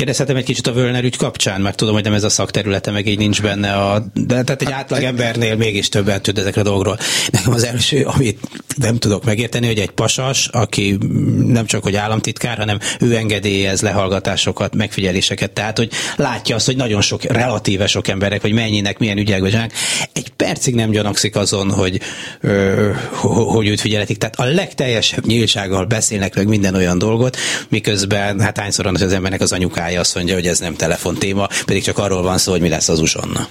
Kérdezhetem egy kicsit a Völner ügy kapcsán, mert tudom, hogy nem ez a szakterülete, meg így nincs benne a... De tehát egy átlag embernél mégis többet tud ezekre a dolgokról. Nekem az első, amit nem tudok megérteni, hogy egy pasas, aki nem csak hogy államtitkár, hanem ő engedélyez lehallgatásokat, megfigyeléseket, tehát hogy látja azt, hogy nagyon sok, relatíve sok emberek, hogy mennyinek, milyen ügyekben csinálnak. Egy percig nem gyanakszik azon, hogy, ö, hogy őt figyeletik. Tehát a legteljesebb nyíltsággal beszélnek meg minden olyan dolgot, miközben hát hányszor hogy az embernek az anyukája azt mondja, hogy ez nem telefontéma, pedig csak arról van szó, hogy mi lesz az uzsonna.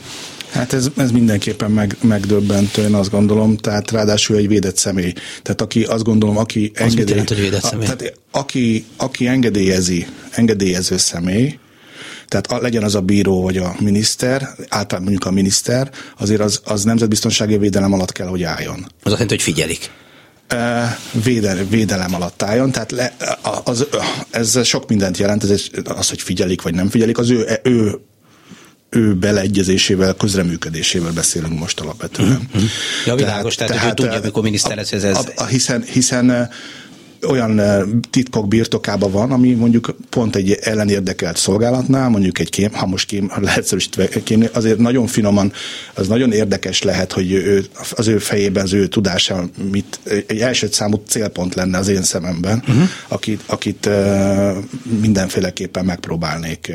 Hát ez, ez mindenképpen meg, megdöbbentő, én azt gondolom, tehát ráadásul egy védett személy. Tehát aki azt gondolom, aki az engedély, jelent, hogy védett személy? A, tehát aki, aki engedélyezi, engedélyező személy, tehát a, legyen az a bíró vagy a miniszter, általában mondjuk a miniszter, azért az, az nemzetbiztonsági védelem alatt kell, hogy álljon. Az azt jelenti, hogy figyelik védelem, védelem alatt álljon, tehát le, az, ez sok mindent jelent, ez az, hogy figyelik vagy nem figyelik, az ő, ő ő beleegyezésével, közreműködésével beszélünk most alapvetően. Mm-hmm. Ja, világos, tehát, tehát, tehát ő tudja, mikor miniszter lesz ez. A, a, hiszen, hiszen olyan titkok birtokában van, ami mondjuk pont egy ellenérdekelt szolgálatnál, mondjuk egy kém, ha most kém, ha lehetszerűsítve kém, azért nagyon finoman, az nagyon érdekes lehet, hogy ő, az ő fejében, az ő tudása mit, egy első számú célpont lenne az én szememben, uh-huh. akit, akit mindenféleképpen megpróbálnék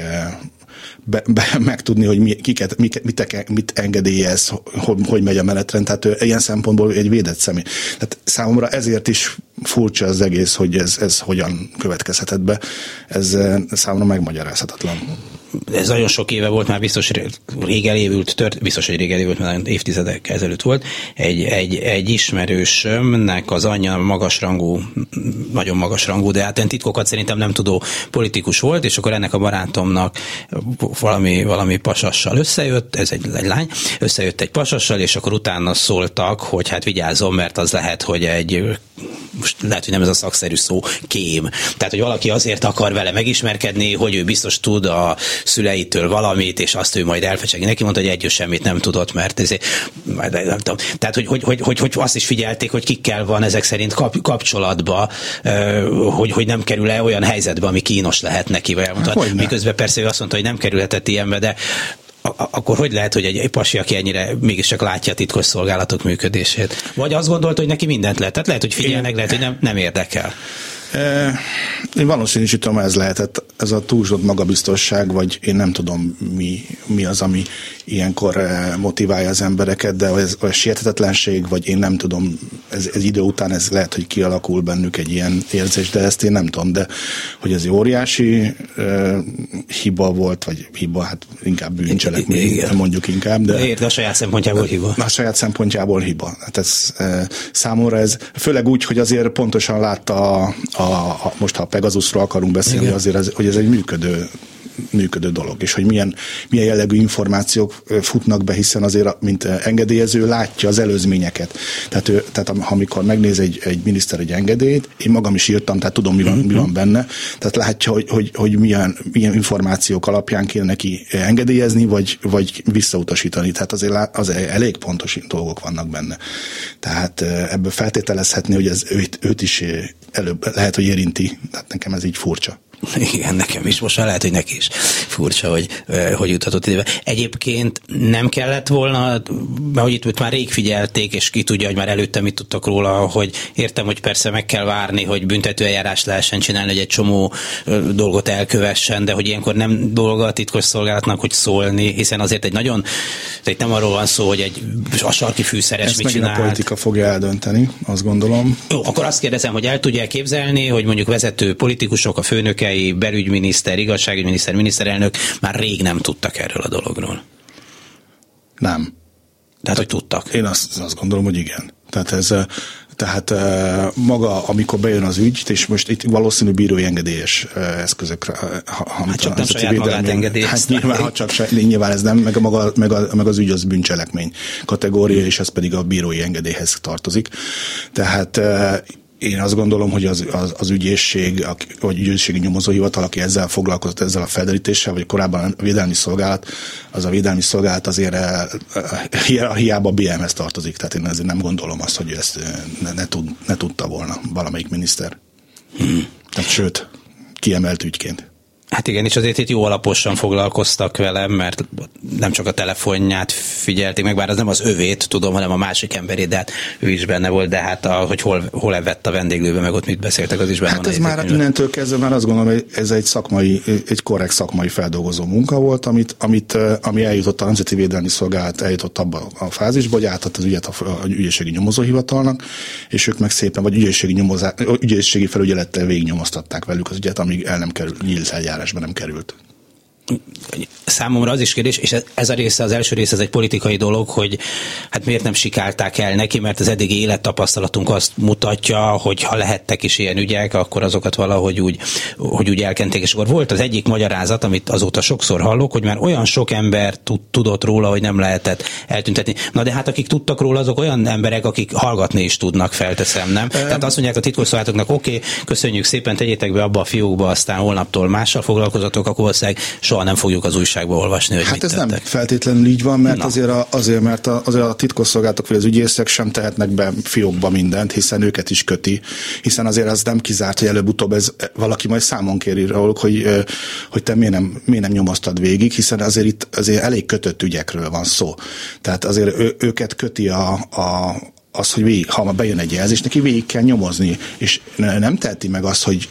be, be, megtudni, hogy mi, kiket, miket, mit, mit engedélyez, hogy, hogy megy a menetrend, tehát ő ilyen szempontból egy védett személy. Tehát számomra ezért is furcsa az egész, hogy ez, ez hogyan következhetett be. Ez számomra megmagyarázhatatlan ez nagyon sok éve volt, már biztos rég elévült, tört, biztos, hogy rég elévült, mert évtizedek ezelőtt volt, egy, egy, egy ismerősömnek az anyja magasrangú, nagyon magasrangú, de hát titkokat szerintem nem tudó politikus volt, és akkor ennek a barátomnak valami, valami pasassal összejött, ez egy, egy lány, összejött egy pasassal, és akkor utána szóltak, hogy hát vigyázzon, mert az lehet, hogy egy most lehet, hogy nem ez a szakszerű szó, kém. Tehát, hogy valaki azért akar vele megismerkedni, hogy ő biztos tud a szüleitől valamit, és azt ő majd elfecsegi. Neki mondta, hogy együtt semmit nem tudott, mert ez, majd nem tudom. Tehát, hogy, hogy, hogy, hogy, hogy azt is figyelték, hogy kikkel van ezek szerint kap, kapcsolatba, hogy, hogy nem kerül-e olyan helyzetbe, ami kínos lehet neki. Vagy miközben persze ő azt mondta, hogy nem kerülhetett ilyenbe, de akkor hogy lehet, hogy egy, egy pasi, aki ennyire mégiscsak látja a titkos szolgálatok működését? Vagy azt gondolta, hogy neki mindent lehet? Tehát lehet, hogy figyelnek, lehet, hogy nem, nem érdekel. Én valószínűsítem, ez lehetett ez a túlzott magabiztosság, vagy én nem tudom mi, mi az, ami ilyenkor motiválja az embereket, de ez a sietetetlenség, vagy én nem tudom, ez, ez idő után ez lehet, hogy kialakul bennük egy ilyen érzés, de ezt én nem tudom, de hogy ez egy óriási uh, hiba volt, vagy hiba, hát inkább bűncselekmény, mondjuk inkább. De, Érde, a saját szempontjából hiba. A saját szempontjából hiba. Hát ez uh, számomra ez, főleg úgy, hogy azért pontosan látta a, a a, most ha a Pegasusról akarunk beszélni, Igen. azért ez, hogy ez egy működő működő dolog, és hogy milyen, milyen jellegű információk futnak be, hiszen azért, mint engedélyező, látja az előzményeket. Tehát, ő, tehát amikor megnéz egy, egy miniszter egy engedélyt, én magam is írtam, tehát tudom, mi van, mi van benne, tehát látja, hogy, hogy, hogy milyen, milyen információk alapján kéne neki engedélyezni, vagy, vagy visszautasítani. Tehát azért az elég pontos dolgok vannak benne. Tehát ebből feltételezhetni, hogy ez őt, őt is előbb lehet, hogy érinti. Tehát nekem ez így furcsa. Igen, nekem is. Most már lehet, hogy neki is furcsa, hogy hogy juthatott ide. Egyébként nem kellett volna, mert hogy itt, itt már rég figyelték, és ki tudja, hogy már előtte mit tudtak róla, hogy értem, hogy persze meg kell várni, hogy büntetőeljárás lehessen csinálni, hogy egy csomó dolgot elkövessen, de hogy ilyenkor nem dolga a titkos szolgálatnak, hogy szólni, hiszen azért egy nagyon, egy nem arról van szó, hogy egy a sarki fűszeres Ezt mit csinál. a politika fogja eldönteni, azt gondolom. Jó, akkor azt kérdezem, hogy el tudja képzelni, hogy mondjuk vezető politikusok, a főnökei amerikai belügyminiszter, igazságügyminiszter, miniszterelnök már rég nem tudtak erről a dologról. Nem. Tehát, hogy tudtak? Én azt, azt gondolom, hogy igen. Tehát ez, tehát maga, amikor bejön az ügy, és most itt valószínű bírói engedélyes eszközökre, ha, hát csak nem saját magát Hát nyilván, ha csak nyilván ez nem, meg, a maga, meg, a, meg az ügy az bűncselekmény kategória, és ez pedig a bírói engedélyhez tartozik. Tehát én azt gondolom, hogy az, az, az ügyészség, vagy ügyészségi nyomozóhivatal, aki ezzel foglalkozott, ezzel a felderítéssel, vagy korábban a védelmi szolgálat, az a védelmi szolgálat azért eh, eh, hiába a BM-hez tartozik. Tehát én ezért nem gondolom azt, hogy ezt eh, ne, ne, tud, ne tudta volna valamelyik miniszter. Hmm. Tehát, sőt, kiemelt ügyként. Hát igen, és azért itt jó alaposan foglalkoztak velem, mert nem csak a telefonját figyelték meg, bár az nem az övét, tudom, hanem a másik emberét, de hát ő is benne volt, de hát a, hogy hol, hol evett a vendéglőbe, meg ott mit beszéltek, az is benne hát van. ez már innentől kezdve már azt gondolom, hogy ez egy szakmai, egy korrekt szakmai feldolgozó munka volt, amit, amit ami eljutott a Nemzeti Védelmi Szolgálat, eljutott abba a fázisba, hogy átadta az ügyet a, a ügyészségi nyomozóhivatalnak, és ők meg szépen, vagy ügyészségi, nyomozá, ügyészségi felügyelettel végignyomoztatták velük az ügyet, amíg el nem kerül, nyílt eljárásba nem került számomra az is kérdés, és ez a része, az első része, ez egy politikai dolog, hogy hát miért nem sikálták el neki, mert az eddigi élettapasztalatunk azt mutatja, hogy ha lehettek is ilyen ügyek, akkor azokat valahogy úgy, hogy úgy elkenték. És akkor volt az egyik magyarázat, amit azóta sokszor hallok, hogy már olyan sok ember tudott róla, hogy nem lehetett eltüntetni. Na de hát akik tudtak róla, azok olyan emberek, akik hallgatni is tudnak, felteszem, nem? Tehát azt mondják a titkosszolgálatoknak, oké, okay, köszönjük szépen, tegyétek be abba a fiókba, aztán holnaptól mással foglalkozatok, akkor valószínűleg soha nem fogjuk az újságba olvasni, hogy Hát ez tettek. nem feltétlenül így van, mert azért, a, azért, mert a, azért a titkosszolgálatok vagy az ügyészek sem tehetnek be fiókba mindent, hiszen őket is köti, hiszen azért az nem kizárt, hogy előbb-utóbb ez valaki majd számon kéri róluk, hogy, hogy te miért nem, miért nem nyomoztad végig, hiszen azért itt azért elég kötött ügyekről van szó. Tehát azért ő, őket köti a, a, az, hogy végig, ha bejön egy jelzés, neki végig kell nyomozni, és nem teheti meg azt, hogy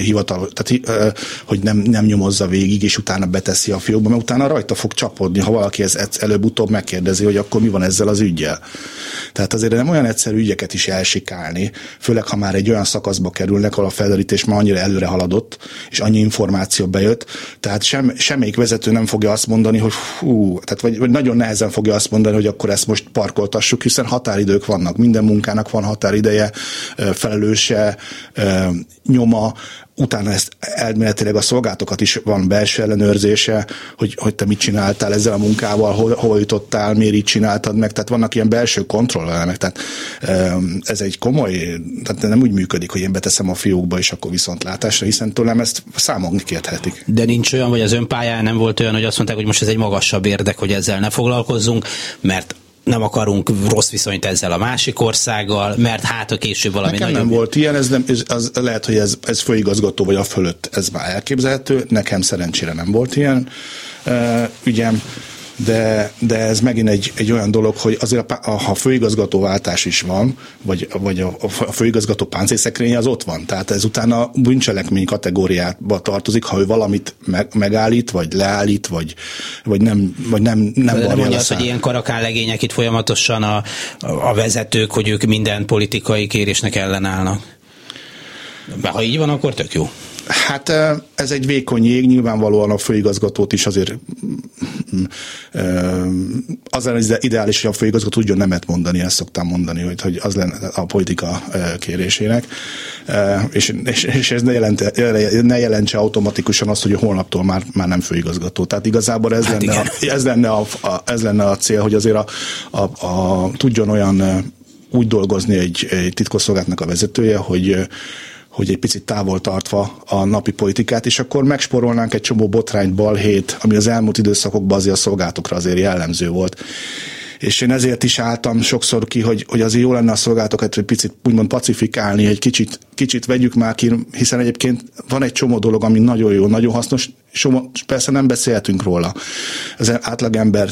hivatal, tehát, hogy nem, nem nyomozza végig, és utána beteszi a fiókba, mert utána rajta fog csapodni, ha valaki ezt előbb-utóbb megkérdezi, hogy akkor mi van ezzel az ügyjel. Tehát azért nem olyan egyszerű ügyeket is elsikálni, főleg ha már egy olyan szakaszba kerülnek, ahol a felderítés már annyira előre haladott, és annyi információ bejött, tehát sem, semmelyik vezető nem fogja azt mondani, hogy hú, tehát vagy, vagy nagyon nehezen fogja azt mondani, hogy akkor ezt most parkoltassuk, hiszen határidők vannak, minden munkának van határideje, felelőse, nyoma, utána ezt elméletileg a szolgáltokat is van belső ellenőrzése, hogy, hogy te mit csináltál ezzel a munkával, hol, hol jutottál, miért így csináltad meg, tehát vannak ilyen belső kontrollelemek, tehát ez egy komoly, tehát nem úgy működik, hogy én beteszem a fiókba, és akkor viszont látásra, hiszen tőlem ezt számon kérhetik. De nincs olyan, vagy az önpályán nem volt olyan, hogy azt mondták, hogy most ez egy magasabb érdek, hogy ezzel ne foglalkozzunk, mert nem akarunk rossz viszonyt ezzel a másik országgal, mert hát a később valami Nekem nagyobb... nem volt ilyen, ez, nem, ez az, lehet, hogy ez, ez főigazgató vagy a fölött, ez már elképzelhető, nekem szerencsére nem volt ilyen uh, ügyem de, de ez megint egy, egy olyan dolog, hogy azért a, ha főigazgatóváltás is van, vagy, vagy a, a főigazgató páncélszekrénye az ott van. Tehát ez utána bűncselekmény kategóriába tartozik, ha ő valamit meg, megállít, vagy leállít, vagy, vagy nem, vagy nem, nem de mondja azt, hogy ilyen karakánlegények itt folyamatosan a, a vezetők, hogy ők minden politikai kérésnek ellenállnak. Ha így van, akkor tök jó. Hát ez egy vékony jég, nyilvánvalóan a főigazgatót is azért mm, az lenne ideális, hogy a főigazgató tudjon nemet mondani, ezt szoktam mondani, hogy, hogy az lenne a politika kérésének, és, és, és ez ne, jelente, ne jelentse automatikusan azt, hogy holnaptól már, már nem főigazgató. Tehát igazából ez, hát lenne, a, ez, lenne a, a, ez lenne a cél, hogy azért a, a, a, tudjon olyan úgy dolgozni egy, egy titkosszolgálatnak a vezetője, hogy hogy egy picit távol tartva a napi politikát, és akkor megsporolnánk egy csomó botrányt, balhét, ami az elmúlt időszakokban azért a szolgálatokra azért jellemző volt és én ezért is álltam sokszor ki, hogy, hogy azért jó lenne a szolgálatokat egy picit úgymond pacifikálni, egy kicsit, kicsit vegyük már ki, hiszen egyébként van egy csomó dolog, ami nagyon jó, nagyon hasznos, és persze nem beszélhetünk róla. Az átlagember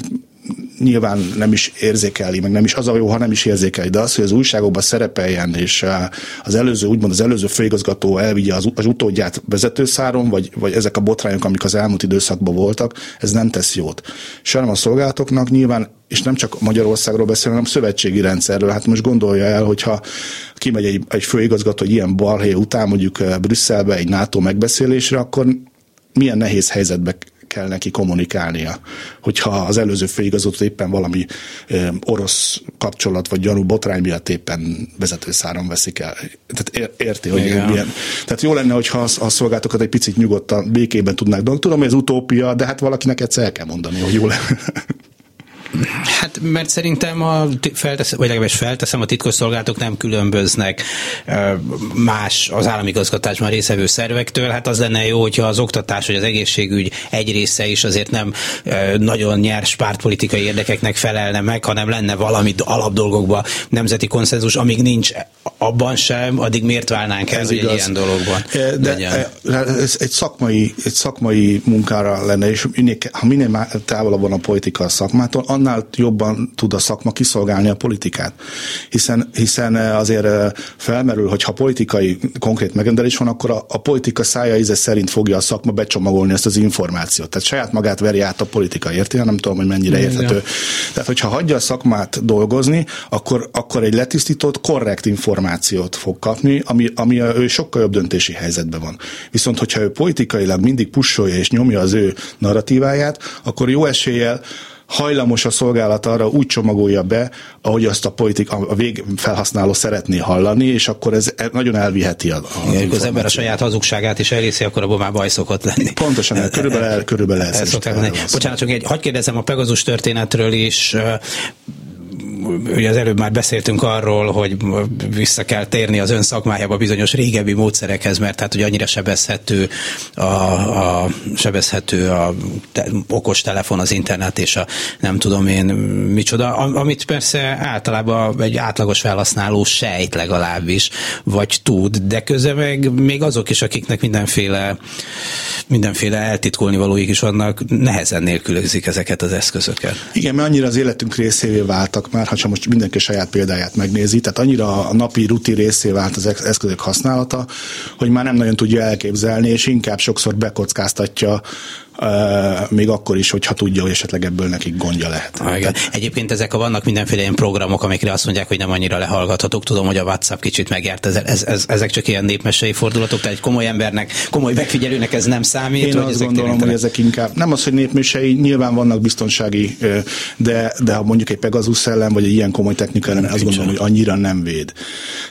nyilván nem is érzékeli, meg nem is az a jó, ha nem is érzékeli, de az, hogy az újságokban szerepeljen, és az előző, úgymond az előző főigazgató elvigye az, az utódját vezetőszáron, vagy, vagy ezek a botrányok, amik az elmúlt időszakban voltak, ez nem tesz jót. Sem a szolgálatoknak nyilván és nem csak Magyarországról beszélünk, hanem szövetségi rendszerről. Hát most gondolja el, hogyha kimegy egy, egy főigazgató egy ilyen balhé után mondjuk Brüsszelbe egy NATO megbeszélésre, akkor milyen nehéz helyzetbe kell neki kommunikálnia. Hogyha az előző főigazgató éppen valami ö, orosz kapcsolat vagy gyanú botrány miatt éppen vezetőszáron veszik el. Tehát érti, hogy Igen. milyen. Tehát jó lenne, hogyha a, a egy picit nyugodtan, békében tudnák dolgozni. Tudom, hogy ez utópia, de hát valakinek egyszer el kell mondani, hogy jó lenne. Hát mert szerintem a feltesz, vagy legalábbis felteszem, a titkosszolgálatok nem különböznek más az államigazgatásban részevő szervektől. Hát az lenne jó, hogyha az oktatás vagy az egészségügy egy része is azért nem nagyon nyers pártpolitikai érdekeknek felelne meg, hanem lenne valami alapdolgokban nemzeti konszenzus, amíg nincs abban sem, addig miért válnánk el, hogy egy ilyen dologban De legyen. ez egy szakmai, egy szakmai munkára lenne, és minél, ha minél távolabb van a politika a szakmától, annál jobban tud a szakma kiszolgálni a politikát. Hiszen, hiszen azért felmerül, hogy ha politikai konkrét megrendelés van, akkor a, a politika szája íze szerint fogja a szakma becsomagolni ezt az információt. Tehát saját magát veri át a politika, érti? Nem tudom, hogy mennyire érthető. Ja. Tehát, hogyha hagyja a szakmát dolgozni, akkor, akkor egy letisztított, korrekt információt fog kapni, ami, ami a, ő sokkal jobb döntési helyzetben van. Viszont, hogyha ő politikailag mindig pusolja és nyomja az ő narratíváját, akkor jó eséllyel hajlamos a szolgálat arra úgy csomagolja be, ahogy azt a politik, a végfelhasználó szeretné hallani, és akkor ez nagyon elviheti a, a Igen, az ember a saját hazugságát is elhiszi, akkor abban már baj szokott lenni. Pontosan, körülbelül, el, körülbelül ez. ez Bocsánat, csak egy, hagyd kérdezem a Pegazus történetről is, ugye az előbb már beszéltünk arról, hogy vissza kell térni az ön szakmájába bizonyos régebbi módszerekhez, mert hát hogy annyira sebezhető a, a sebezhető a te, okos telefon, az internet és a nem tudom én micsoda, amit persze általában egy átlagos felhasználó sejt legalábbis, vagy tud, de közben meg még azok is, akiknek mindenféle mindenféle eltitkolni valóik is vannak, nehezen nélkülözik ezeket az eszközöket. Igen, mert annyira az életünk részévé váltak már, ha csak most mindenki saját példáját megnézi, tehát annyira a napi rutin részé vált az eszközök használata, hogy már nem nagyon tudja elképzelni, és inkább sokszor bekockáztatja még akkor is, hogyha tudja, hogy esetleg ebből nekik gondja lehet. Ah, igen. Egyébként ezek a vannak mindenféle ilyen programok, amikre azt mondják, hogy nem annyira lehallgathatók. Tudom, hogy a WhatsApp kicsit megjárt, ez, ez, ez, ezek csak ilyen népmesei fordulatok, tehát egy komoly embernek, komoly megfigyelőnek ez nem számít. Én azt gondolom, hogy ezek inkább, nem az, hogy népmesei, nyilván vannak biztonsági, de, de ha mondjuk egy Pegasus ellen, vagy egy ilyen komoly technika ellen, azt gondolom, hogy annyira nem véd.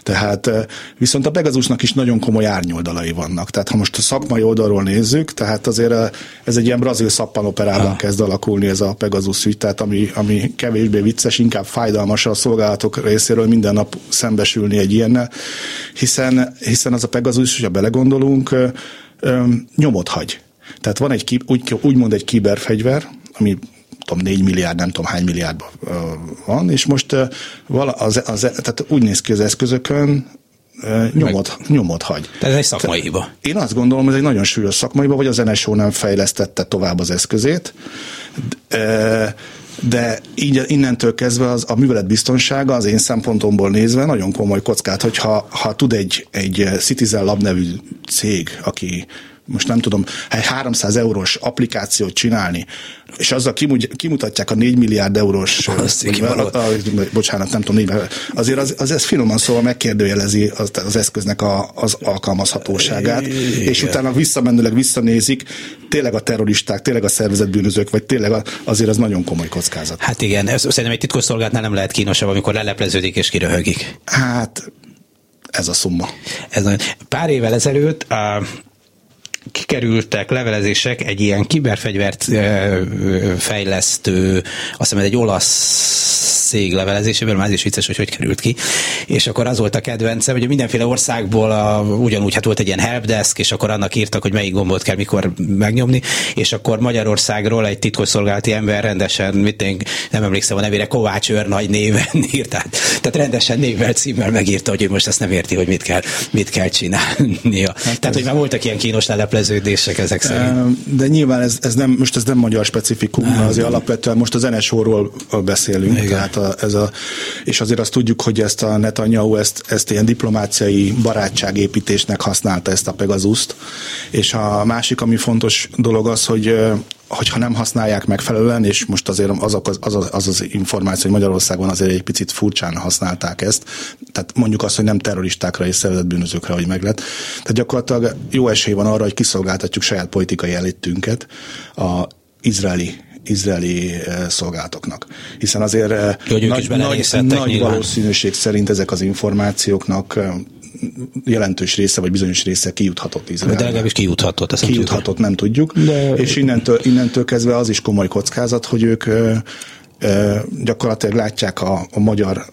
Tehát viszont a Pegasusnak is nagyon komoly árnyoldalai vannak. Tehát ha most a szakmai oldalról nézzük, tehát azért ez egy ilyen brazil szappanoperában ah. kezd alakulni ez a Pegasus ügy, tehát ami, ami kevésbé vicces, inkább fájdalmas a szolgálatok részéről minden nap szembesülni egy ilyennel, hiszen, hiszen az a Pegasus, hogyha belegondolunk, nyomot hagy. Tehát van egy, úgy, úgymond egy kiberfegyver, ami tudom, 4 milliárd, nem tudom hány milliárd van, és most az, az, tehát úgy néz ki az eszközökön, nyomot, Meg, nyomot hagy. Tehát ez egy szakmai hiba. Én azt gondolom, hogy ez egy nagyon súlyos szakmai hiba, vagy az NSO nem fejlesztette tovább az eszközét, de, de így innentől kezdve az, a művelet biztonsága az én szempontomból nézve nagyon komoly kockát, hogyha ha tud egy, egy Citizen Lab nevű cég, aki most nem tudom, egy 300 eurós applikációt csinálni, és azzal kimutatják a 4 milliárd eurós, vagy, a, a, bocsánat, nem tudom, 4, azért az, az ez finoman szóval megkérdőjelezi az, az eszköznek a, az alkalmazhatóságát, Igen. és utána visszamenőleg visszanézik, tényleg a terroristák, tényleg a szervezetbűnözők, vagy tényleg a, azért az nagyon komoly kockázat. Hát igen, ez, szerintem egy titkosszolgálatnál nem lehet kínosabb, amikor lelepleződik és kiröhögik. Hát ez a szumma. Ez nagyon. Pár évvel ezelőtt kikerültek levelezések egy ilyen kiberfegyvert fejlesztő, azt hiszem egy olasz cég levelezéséből, már ez is vicces, hogy hogy került ki. És akkor az volt a kedvencem, hogy mindenféle országból a, ugyanúgy hát volt egy ilyen helpdesk, és akkor annak írtak, hogy melyik gombot kell mikor megnyomni, és akkor Magyarországról egy titkosszolgálati ember rendesen, mit én, nem emlékszem a nevére, Kovács nagy néven írt, tehát, tehát rendesen névvel, címmel megírta, hogy ő most ezt nem érti, hogy mit kell, mit kell csinálnia. Hát tehát, hogy már voltak ilyen kínos lelepleződések ezek szerint. De nyilván ez, ez nem, most ez nem magyar specifikum, nem. azért alapvetően most az NSO-ról beszélünk, Igen. tehát a, ez a, és azért azt tudjuk, hogy ezt a Netanyahu ezt, ezt ilyen diplomáciai barátságépítésnek használta ezt a Pegasuszt, és a másik, ami fontos dolog az, hogy hogyha nem használják megfelelően, és most azért az az, az, az, az információ, hogy Magyarországon azért egy picit furcsán használták ezt, tehát mondjuk azt, hogy nem terroristákra és szervezetbűnözőkre, hogy meg lett. Tehát gyakorlatilag jó esély van arra, hogy kiszolgáltatjuk saját politikai elitünket a izraeli izraeli eh, szolgálatoknak. Hiszen azért eh, nagy, nagy, nagy valószínűség szerint ezek az információknak eh, jelentős része, vagy bizonyos része kijuthatott Izraelbe. De legalábbis kijuthatott, ezt kijuthatott, nem tudjuk. De... És innentől, innentől kezdve az is komoly kockázat, hogy ők gyakorlatilag látják a, a magyar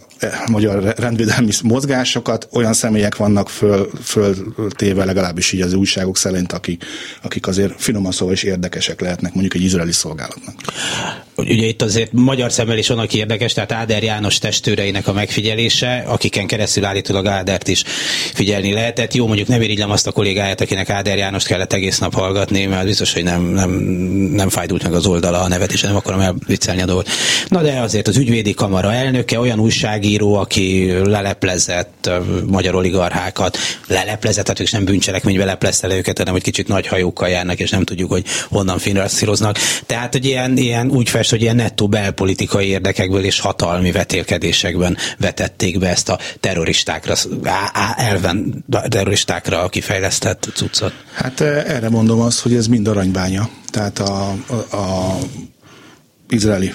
magyar rendvédelmi mozgásokat, olyan személyek vannak föl, föltéve legalábbis így az újságok szerint, akik, akik azért finoman szóval is érdekesek lehetnek mondjuk egy izraeli szolgálatnak. Ugye itt azért magyar szemmel is vannak érdekes, tehát Áder János testőreinek a megfigyelése, akiken keresztül állítólag Ádert is figyelni lehetett. Jó, mondjuk nem irigylem azt a kollégáját, akinek Áder Jánost kellett egész nap hallgatni, mert biztos, hogy nem, nem, nem fájdult meg az oldala a nevet, és nem akarom elviccelni a dolgot. Na de azért az ügyvédi kamara elnöke, olyan újságíró, aki leleplezett magyar oligarchákat, leleplezett, tehát és nem bűncselekménybe leplezte le őket, hanem hogy kicsit nagy hajókkal járnak, és nem tudjuk, hogy honnan finanszíroznak. Tehát, hogy ilyen, ilyen úgy fest, hogy ilyen nettó belpolitikai érdekekből és hatalmi vetélkedésekben vetették be ezt a terroristákra, elven terroristákra kifejlesztett cuccot. Hát erre mondom azt, hogy ez mind aranybánya. Tehát a, a, a izraeli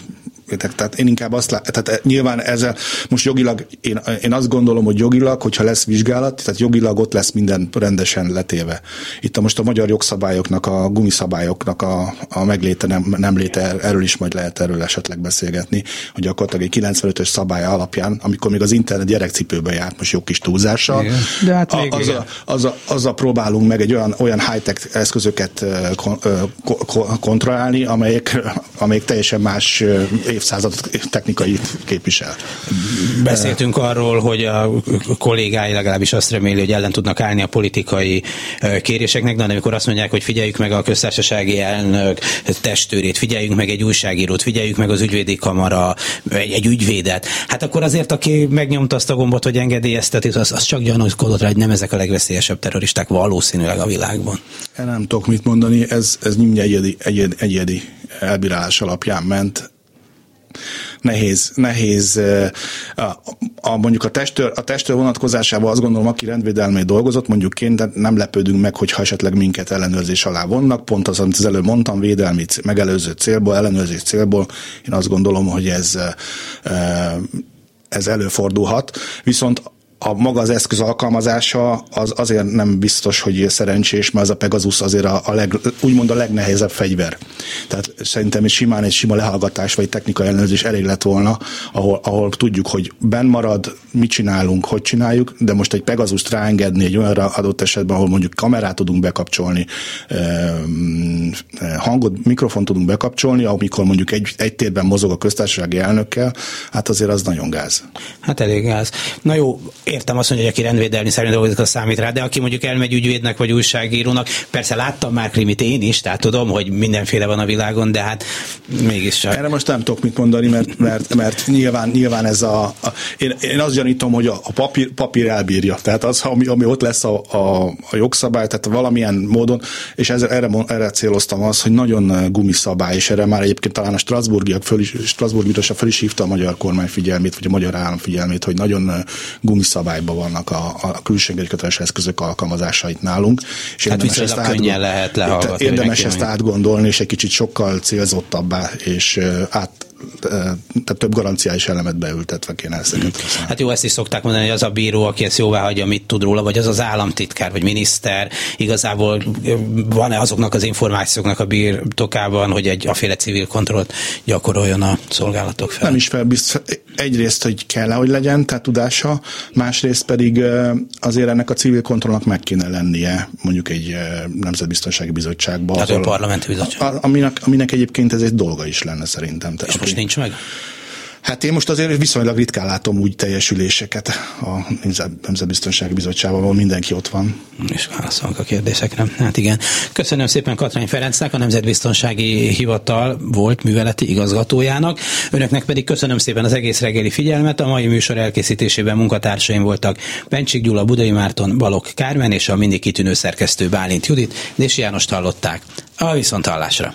tehát én inkább azt lát, tehát nyilván ezzel most jogilag, én, én azt gondolom, hogy jogilag, hogyha lesz vizsgálat, tehát jogilag ott lesz minden rendesen letéve. Itt a most a magyar jogszabályoknak, a gumiszabályoknak a, a megléte, nem, nem léte, erről is majd lehet erről esetleg beszélgetni, hogy gyakorlatilag egy 95-ös szabály alapján, amikor még az internet gyerekcipőben járt, most jó kis túlzással, igen. De hát még a, azzal, azzal, azzal, próbálunk meg egy olyan, olyan high-tech eszközöket kon, kontrollálni, amelyek, amelyek teljesen más évszázad technikai képvisel. Beszéltünk arról, hogy a kollégái legalábbis azt reméli, hogy ellen tudnak állni a politikai kéréseknek, de amikor azt mondják, hogy figyeljük meg a köztársasági elnök testőrét, figyeljünk meg egy újságírót, figyeljük meg az ügyvédi kamara, egy, egy ügyvédet, hát akkor azért, aki megnyomta azt a gombot, hogy engedélyezteti, az, az csak gyanúskodott rá, hogy nem ezek a legveszélyesebb terroristák valószínűleg a világban. Én nem tudok mit mondani, ez, ez mindjárt egyedi, egyedi, egyedi elbírálás alapján ment nehéz, nehéz a, a, mondjuk a testőr, a testőr vonatkozásában azt gondolom, aki rendvédelmé dolgozott, mondjuk én, de nem lepődünk meg, hogyha esetleg minket ellenőrzés alá vonnak, pont az, amit az előbb mondtam, védelmi megelőző célból, ellenőrzés célból, én azt gondolom, hogy ez ez előfordulhat, viszont a maga az eszköz alkalmazása az azért nem biztos, hogy szerencsés, mert az a Pegasus azért a, a leg, úgymond a legnehezebb fegyver. Tehát szerintem egy simán egy sima lehallgatás vagy technikai ellenőrzés elég lett volna, ahol, ahol tudjuk, hogy ben marad, mit csinálunk, hogy csináljuk, de most egy Pegasus ráengedni egy olyan adott esetben, ahol mondjuk kamerát tudunk bekapcsolni, hangot, mikrofon tudunk bekapcsolni, amikor mondjuk egy, egy térben mozog a köztársasági elnökkel, hát azért az nagyon gáz. Hát elég gáz. Na jó, értem azt hogy aki rendvédelmi szerint dolgozik, az számít rá, de aki mondjuk elmegy ügyvédnek vagy újságírónak, persze láttam már krimit én is, tehát tudom, hogy mindenféle van a világon, de hát mégis csak. Erre most nem tudok mit mondani, mert, mert, mert nyilván, nyilván ez a, a én, én azt gyanítom, hogy a, a papír, papír elbírja. Tehát az, ami, ami ott lesz a, a, a jogszabály, tehát valamilyen módon, és ez, erre, erre céloztam az, hogy nagyon gumiszabály, és erre már egyébként talán a Strasburgiak föl is, Strasburg föl is hívta a magyar kormány figyelmét, vagy a magyar állam figyelmét, hogy nagyon gumiszabály szabályban vannak a, a külsőengedély köteles eszközök alkalmazásait nálunk. És hát érdemes ezt könnyen lehet lehallgatni. Érdemes ezt átgondolni, és egy kicsit sokkal célzottabbá és át tehát több garanciális elemet beültetve kéne ezeket használni. Hát jó, ezt is szokták mondani, hogy az a bíró, aki ezt jóvá hagyja, mit tud róla, vagy az az államtitkár, vagy miniszter, igazából van-e azoknak az információknak a birtokában, hogy egy aféle civil kontrollt gyakoroljon a szolgálatok fel? Nem is fel, biztos, egyrészt, hogy kell hogy legyen, tehát tudása, másrészt pedig azért ennek a civil kontrollnak meg kéne lennie mondjuk egy nemzetbiztonsági bizottságban. Tehát ahol, a parlamenti bizottság. Aminek, aminek egyébként ez egy dolga is lenne szerintem. És most nincs meg? Hát én most azért viszonylag ritkán látom úgy teljesüléseket a Nemzetbiztonsági Bizottságban, ahol mindenki ott van. És válaszolunk a kérdésekre. Hát igen. Köszönöm szépen Katrány Ferencnek, a Nemzetbiztonsági Hivatal volt műveleti igazgatójának. Önöknek pedig köszönöm szépen az egész reggeli figyelmet. A mai műsor elkészítésében munkatársaim voltak Pencsik Gyula, Budai Márton, Balok Kármen és a mindig kitűnő szerkesztő Bálint Judit, és János hallották. A viszonthallásra.